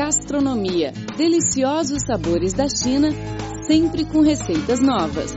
Gastronomia. Deliciosos sabores da China, sempre com receitas novas.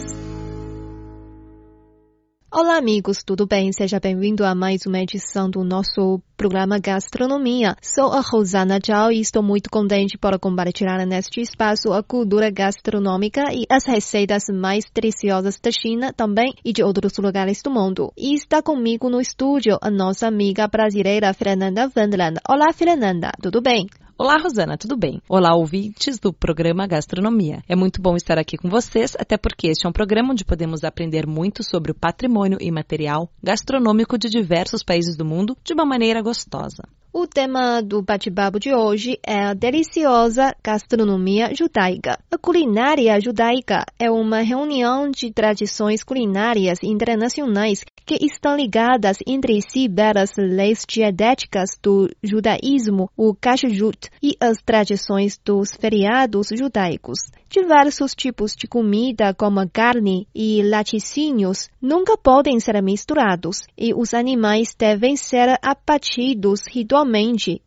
Olá, amigos, tudo bem? Seja bem-vindo a mais uma edição do nosso programa Gastronomia. Sou a Rosana Zhao e estou muito contente por compartilhar neste espaço a cultura gastronômica e as receitas mais deliciosas da China também e de outros lugares do mundo. E está comigo no estúdio a nossa amiga brasileira Fernanda Wendland. Olá, Fernanda, tudo bem? Olá, Rosana, tudo bem? Olá, ouvintes do programa Gastronomia. É muito bom estar aqui com vocês, até porque este é um programa onde podemos aprender muito sobre o patrimônio imaterial gastronômico de diversos países do mundo de uma maneira gostosa. O tema do bate-papo de hoje é a deliciosa gastronomia judaica. A culinária judaica é uma reunião de tradições culinárias internacionais que estão ligadas entre si pelas leis dietéticas do judaísmo, o kashrut, e as tradições dos feriados judaicos. Diversos tipos de comida, como carne e laticínios, nunca podem ser misturados, e os animais devem ser abatidos ritualmente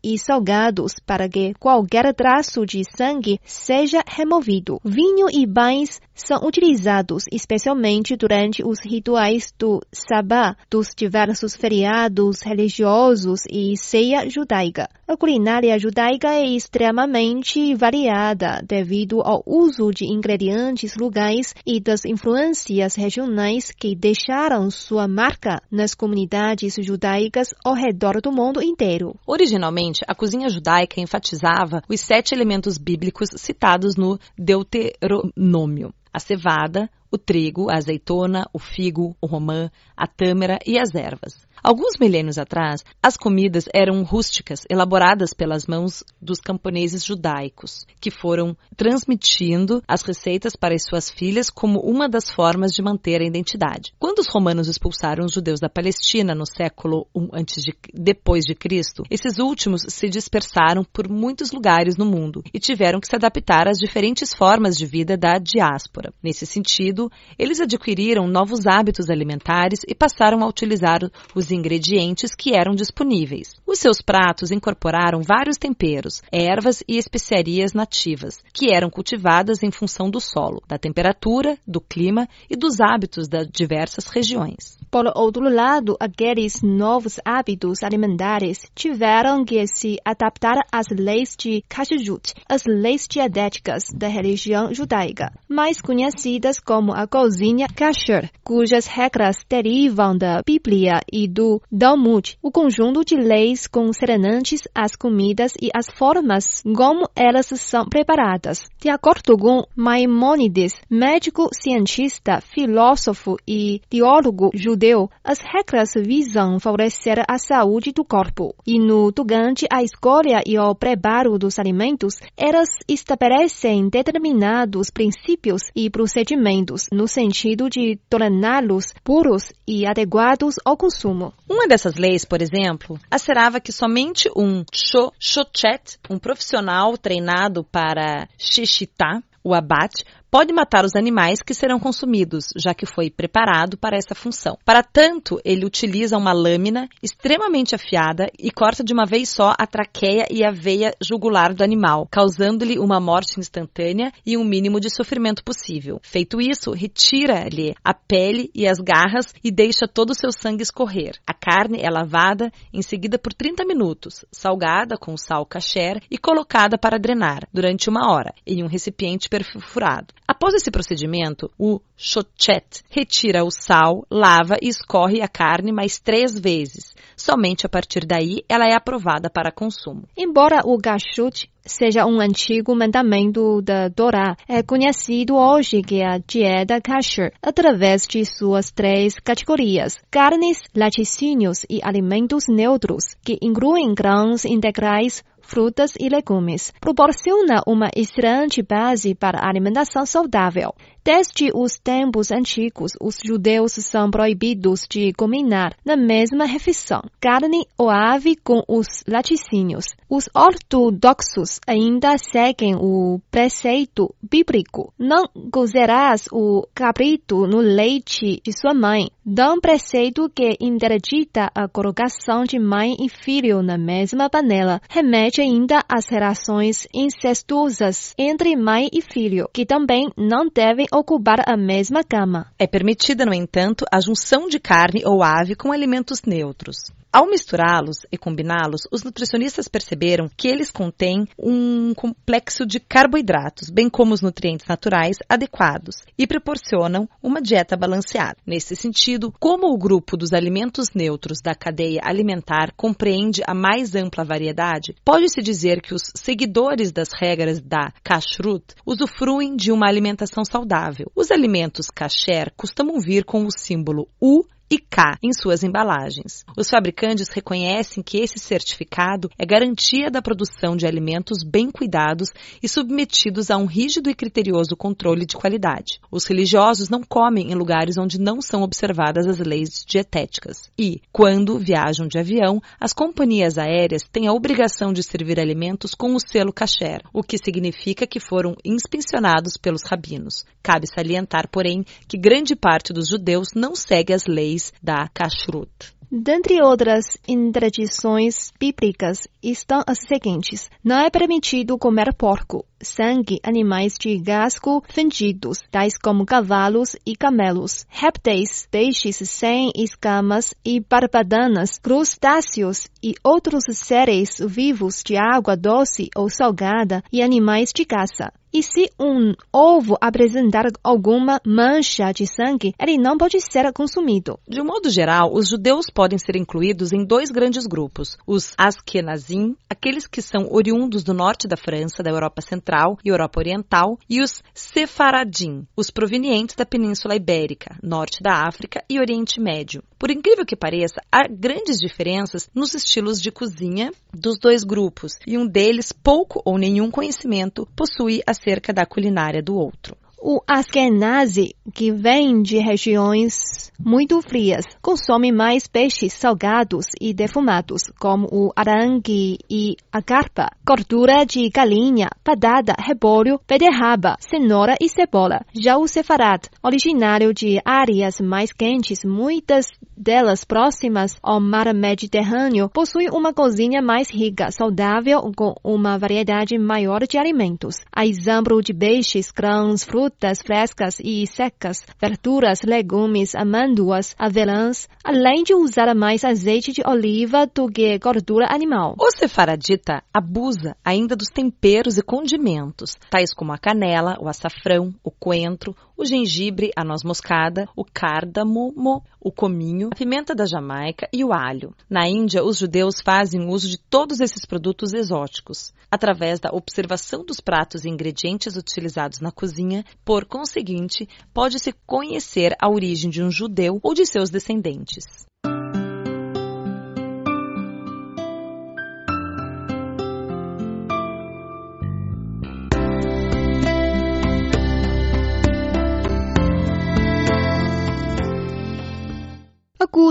e salgados para que qualquer traço de sangue seja removido. Vinho e pães são utilizados especialmente durante os rituais do Sabá, dos diversos feriados religiosos e ceia judaica. A culinária judaica é extremamente variada devido ao uso de ingredientes locais e das influências regionais que deixaram sua marca nas comunidades judaicas ao redor do mundo inteiro. Originalmente, a cozinha judaica enfatizava os sete elementos bíblicos citados no Deuteronômio: a cevada, o trigo, a azeitona, o figo, o romã, a tâmara e as ervas. Alguns milênios atrás, as comidas eram rústicas, elaboradas pelas mãos dos camponeses judaicos, que foram transmitindo as receitas para as suas filhas como uma das formas de manter a identidade. Quando os romanos expulsaram os judeus da Palestina no século I antes de, depois de Cristo, esses últimos se dispersaram por muitos lugares no mundo e tiveram que se adaptar às diferentes formas de vida da diáspora. Nesse sentido, eles adquiriram novos hábitos alimentares e passaram a utilizar os ingredientes que eram disponíveis. Os seus pratos incorporaram vários temperos, ervas e especiarias nativas, que eram cultivadas em função do solo, da temperatura, do clima e dos hábitos das diversas regiões. Por outro lado, aqueles novos hábitos alimentares tiveram que se adaptar às leis de Kashrut, as leis dietéticas da religião judaica, mais conhecidas como a cozinha kasher, cujas regras derivam da Bíblia e do Talmud, o conjunto de leis concernentes às comidas e às formas como elas são preparadas. De acordo com Maimonides, médico, cientista, filósofo e teólogo judeu, as regras visam favorecer a saúde do corpo. E no tocante à escolha e ao preparo dos alimentos, elas estabelecem determinados princípios e procedimentos no sentido de torná-los puros e adequados ao consumo. Uma dessas leis, por exemplo, asserava que somente um shochet, um profissional treinado para shishitá, o abate, pode matar os animais que serão consumidos, já que foi preparado para essa função. Para tanto, ele utiliza uma lâmina extremamente afiada e corta de uma vez só a traqueia e a veia jugular do animal, causando-lhe uma morte instantânea e um mínimo de sofrimento possível. Feito isso, retira-lhe a pele e as garras e deixa todo o seu sangue escorrer. A carne é lavada em seguida por 30 minutos, salgada com sal kasher e colocada para drenar durante uma hora em um recipiente perfurado. Após esse procedimento, o chochet retira o sal, lava e escorre a carne mais três vezes. Somente a partir daí ela é aprovada para consumo. Embora o gachut seja um antigo mandamento da Torá, é conhecido hoje que a dieta kasher através de suas três categorias: carnes, laticínios e alimentos neutros, que incluem grãos integrais, frutas e legumes, proporciona uma excelente base para a alimentação saudável. Desde os tempos antigos, os judeus são proibidos de combinar na mesma refeição carne ou ave com os laticínios. Os ortodoxos ainda seguem o preceito bíblico: não cozerás o cabrito no leite de sua mãe. Dão preceito que interdita a colocação de mãe e filho na mesma panela. Remete ainda às relações incestuosas entre mãe e filho, que também não devem ocupar a mesma cama. É permitida, no entanto, a junção de carne ou ave com alimentos neutros. Ao misturá-los e combiná-los, os nutricionistas perceberam que eles contêm um complexo de carboidratos, bem como os nutrientes naturais adequados, e proporcionam uma dieta balanceada. Nesse sentido, como o grupo dos alimentos neutros da cadeia alimentar compreende a mais ampla variedade, pode-se dizer que os seguidores das regras da kashrut usufruem de uma alimentação saudável. Os alimentos kasher costumam vir com o símbolo U e K em suas embalagens. Os fabricantes reconhecem que esse certificado é garantia da produção de alimentos bem cuidados e submetidos a um rígido e criterioso controle de qualidade. Os religiosos não comem em lugares onde não são observadas as leis dietéticas. E, quando viajam de avião, as companhias aéreas têm a obrigação de servir alimentos com o selo kasher, o que significa que foram inspecionados pelos rabinos. Cabe salientar, porém, que grande parte dos judeus não segue as leis da kashrut. Dentre outras interdições bíblicas estão as seguintes: não é permitido comer porco, sangue, animais de gasco fendidos, tais como cavalos e camelos, répteis, peixes sem escamas e barbadanas, crustáceos e outros seres vivos de água doce ou salgada e animais de caça. E se um ovo apresentar alguma mancha de sangue, ele não pode ser consumido. De um modo geral, os judeus podem ser incluídos em dois grandes grupos: os Askenazim, aqueles que são oriundos do norte da França, da Europa Central e Europa Oriental, e os Sefaradim, os provenientes da Península Ibérica, norte da África e Oriente Médio. Por incrível que pareça, há grandes diferenças nos estilos de cozinha dos dois grupos, e um deles, pouco ou nenhum conhecimento, possui acerca da culinária do outro. O Askenazi, que vem de regiões muito frias, consome mais peixes salgados e defumados, como o arangue e a carpa, gordura de galinha, batata, repolho, beterraba, cenoura e cebola. Já o Sefarad, originário de áreas mais quentes, muitas delas próximas ao mar Mediterrâneo, possui uma cozinha mais rica, saudável, com uma variedade maior de alimentos. A exemplo de peixes, grãos, frutas, frutas frescas e secas, verduras, legumes, amêndoas, avelãs, além de usar mais azeite de oliva do que gordura animal. O sefaradita abusa ainda dos temperos e condimentos, tais como a canela, o açafrão, o coentro, o gengibre, a noz moscada, o cárdamomo, o cominho, a pimenta da Jamaica e o alho. Na Índia, os judeus fazem uso de todos esses produtos exóticos, através da observação dos pratos e ingredientes utilizados na cozinha. Por conseguinte, pode-se conhecer a origem de um judeu ou de seus descendentes.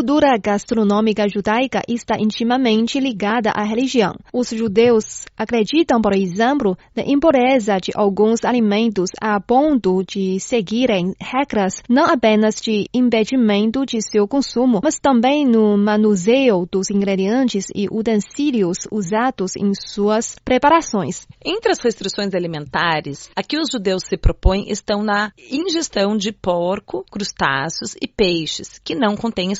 Cultura gastronômica judaica está intimamente ligada à religião. Os judeus acreditam, por exemplo, na impureza de alguns alimentos a ponto de seguirem regras não apenas de impedimento de seu consumo, mas também no manuseio dos ingredientes e utensílios usados em suas preparações. Entre as restrições alimentares, a que os judeus se propõem estão na ingestão de porco, crustáceos e peixes, que não contêm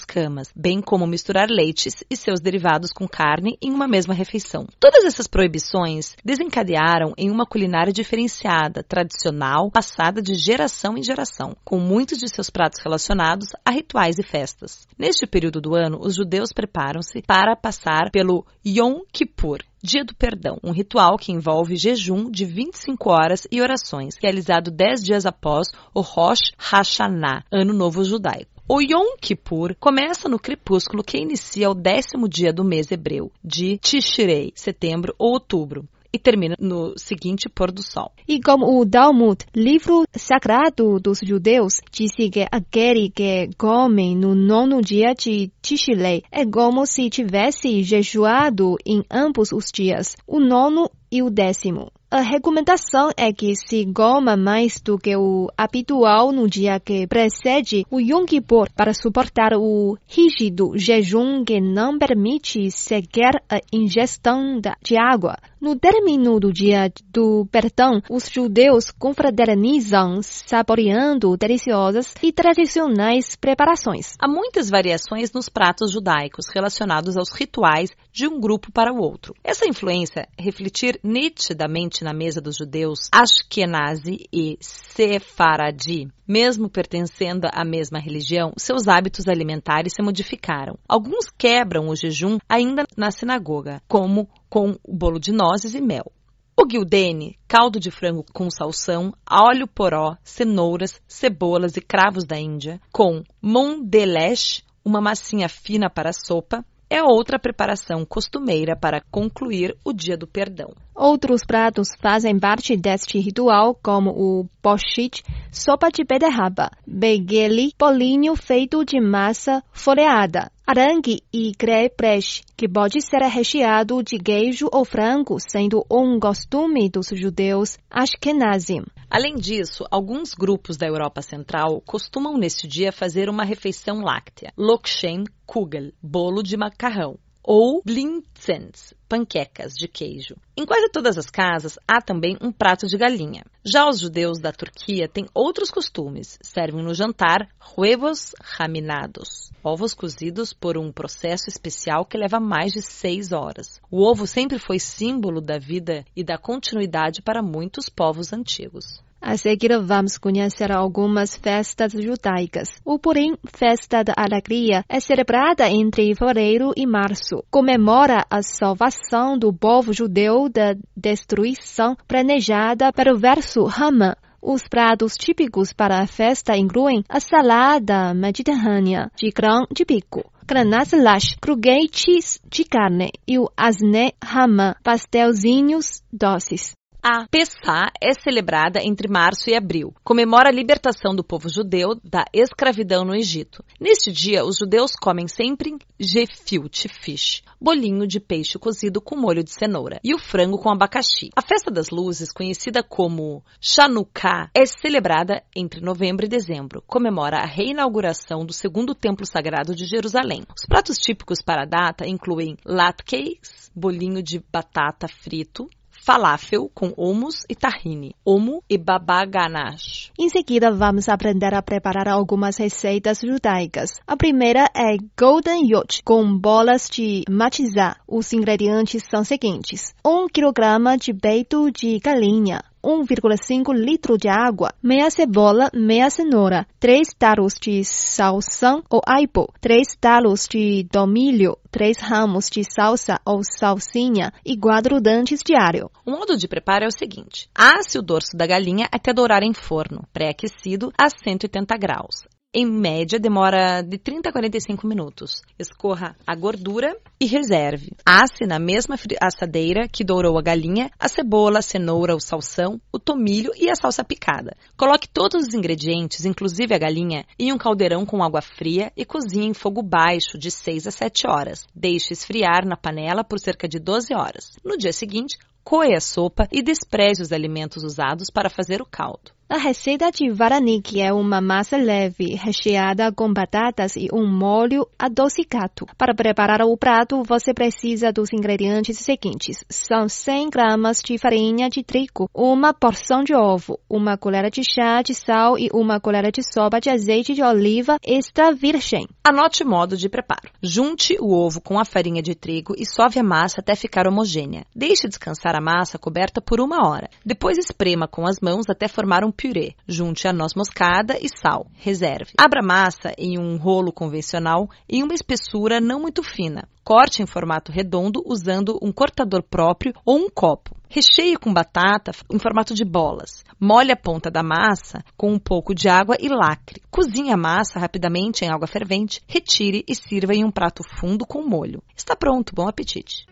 bem como misturar leites e seus derivados com carne em uma mesma refeição. Todas essas proibições desencadearam em uma culinária diferenciada, tradicional, passada de geração em geração, com muitos de seus pratos relacionados a rituais e festas. Neste período do ano, os judeus preparam-se para passar pelo Yom Kippur, Dia do Perdão, um ritual que envolve jejum de 25 horas e orações, realizado 10 dias após o Rosh Hashanah, Ano Novo Judaico. O Yom Kippur começa no crepúsculo que inicia o décimo dia do mês hebreu, de Tishrei, setembro ou outubro. e termina no seguinte pôr do sol. E como o Talmud, livro sagrado dos judeus, disse que aquele que come no nono dia de Tishrei é como se tivesse jejuado em ambos os dias, o nono e o décimo. A recomendação é que se coma mais do que o habitual no dia que precede o Yom Kippur para suportar o rígido jejum que não permite sequer a ingestão de água. No término do dia do perdão, os judeus confraternizam saboreando deliciosas e tradicionais preparações. Há muitas variações nos pratos judaicos relacionados aos rituais de um grupo para o outro. Essa influência refletir nitidamente na mesa dos judeus Ashkenazi e Sefaradi. Mesmo pertencendo à mesma religião, seus hábitos alimentares se modificaram. Alguns quebram o jejum ainda na sinagoga, como com o bolo de nozes e mel. O guildene, caldo de frango com salsão, óleo poró, cenouras, cebolas e cravos da Índia, com mondelesh, uma massinha fina para sopa, é outra preparação costumeira para concluir o dia do perdão. Outros pratos fazem parte deste ritual, como o bochit, sopa de beterraba, begeli, bolinho feito de massa folheada, arangue e crepe que pode ser recheado de queijo ou frango, sendo um costume dos judeus ashkenazim. Além disso, alguns grupos da Europa Central costumam neste dia fazer uma refeição láctea, lokshen kugel, bolo de macarrão, ou blintzens, panquecas de queijo. Em quase todas as casas há também um prato de galinha. Já os judeus da Turquia têm outros costumes. Servem no jantar huevos raminados, ovos cozidos por um processo especial que leva mais de seis horas. O ovo sempre foi símbolo da vida e da continuidade para muitos povos antigos. A seguir, vamos conhecer algumas festas judaicas. O Purim, festa da alegria, é celebrada entre fevereiro e março. Comemora a salvação do povo judeu da destruição planejada pelo verso Haman. Os pratos típicos para a festa incluem a salada mediterrânea de grão de bico, granas lash, cruguetes de carne e o asne Haman, pastelzinhos doces. A Pessah é celebrada entre março e abril. Comemora a libertação do povo judeu da escravidão no Egito. Neste dia, os judeus comem sempre gefilte fish, bolinho de peixe cozido com molho de cenoura, e o frango com abacaxi. A festa das luzes, conhecida como Chanukah, é celebrada entre novembro e dezembro. Comemora a reinauguração do segundo templo sagrado de Jerusalém. Os pratos típicos para a data incluem latkes, bolinho de batata frito, falafel com hummus e tahine, omo e baba ganache. Em seguida, vamos aprender a preparar algumas receitas judaicas. A primeira é Golden Yacht, com bolas de matizá. Os ingredientes são seguintes. 1 kg de peito de galinha, 1,5 litro de água, meia cebola, meia cenoura, 3 talos de salsão ou aipo, 3 talos de tomilho, 3 ramos de salsa ou salsinha e 4 dentes de alho. O modo de preparo é o seguinte: asse o dorso da galinha até dourar em forno, pré-aquecido a 180 graus em média, demora de 30 a 45 minutos. Escorra a gordura e reserve. Asse na mesma assadeira que dourou a galinha, a cebola, a cenoura, o salsão, o tomilho e a salsa picada. Coloque todos os ingredientes, inclusive a galinha, em um caldeirão com água fria e cozinhe em fogo baixo de 6 a 7 horas. Deixe esfriar na panela por cerca de 12 horas. No dia seguinte, coe a sopa e despreze os alimentos usados para fazer o caldo. A receita de varanique é uma massa leve, recheada com batatas e um molho adocicado. Para preparar o prato, você precisa dos ingredientes seguintes. São 100 gramas de farinha de trigo, uma porção de ovo, uma colher de chá de sal e uma colher de sopa de azeite de oliva extra virgem. Anote o modo de preparo. Junte o ovo com a farinha de trigo e sove a massa até ficar homogênea. Deixe descansar a massa coberta por uma hora. Depois esprema com as mãos até formar um purê. Junte a noz moscada e sal. Reserve. Abra a massa em um rolo convencional em uma espessura não muito fina. Corte em formato redondo usando um cortador próprio ou um copo. Recheie com batata em formato de bolas. Molhe a ponta da massa com um pouco de água e lacre. Cozinhe a massa rapidamente em água fervente, retire e sirva em um prato fundo com molho. Está pronto, bom apetite!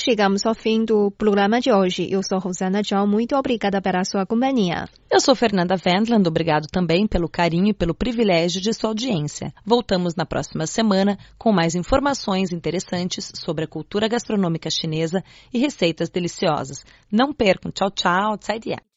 Chegamos ao fim do programa de hoje. Eu sou Rosana John, muito obrigada pela sua companhia. Eu sou Fernanda Wendland, obrigado também pelo carinho e pelo privilégio de sua audiência. Voltamos na próxima semana com mais informações interessantes sobre a cultura gastronômica chinesa e receitas deliciosas. Não percam. Tchau, tchau. 再见。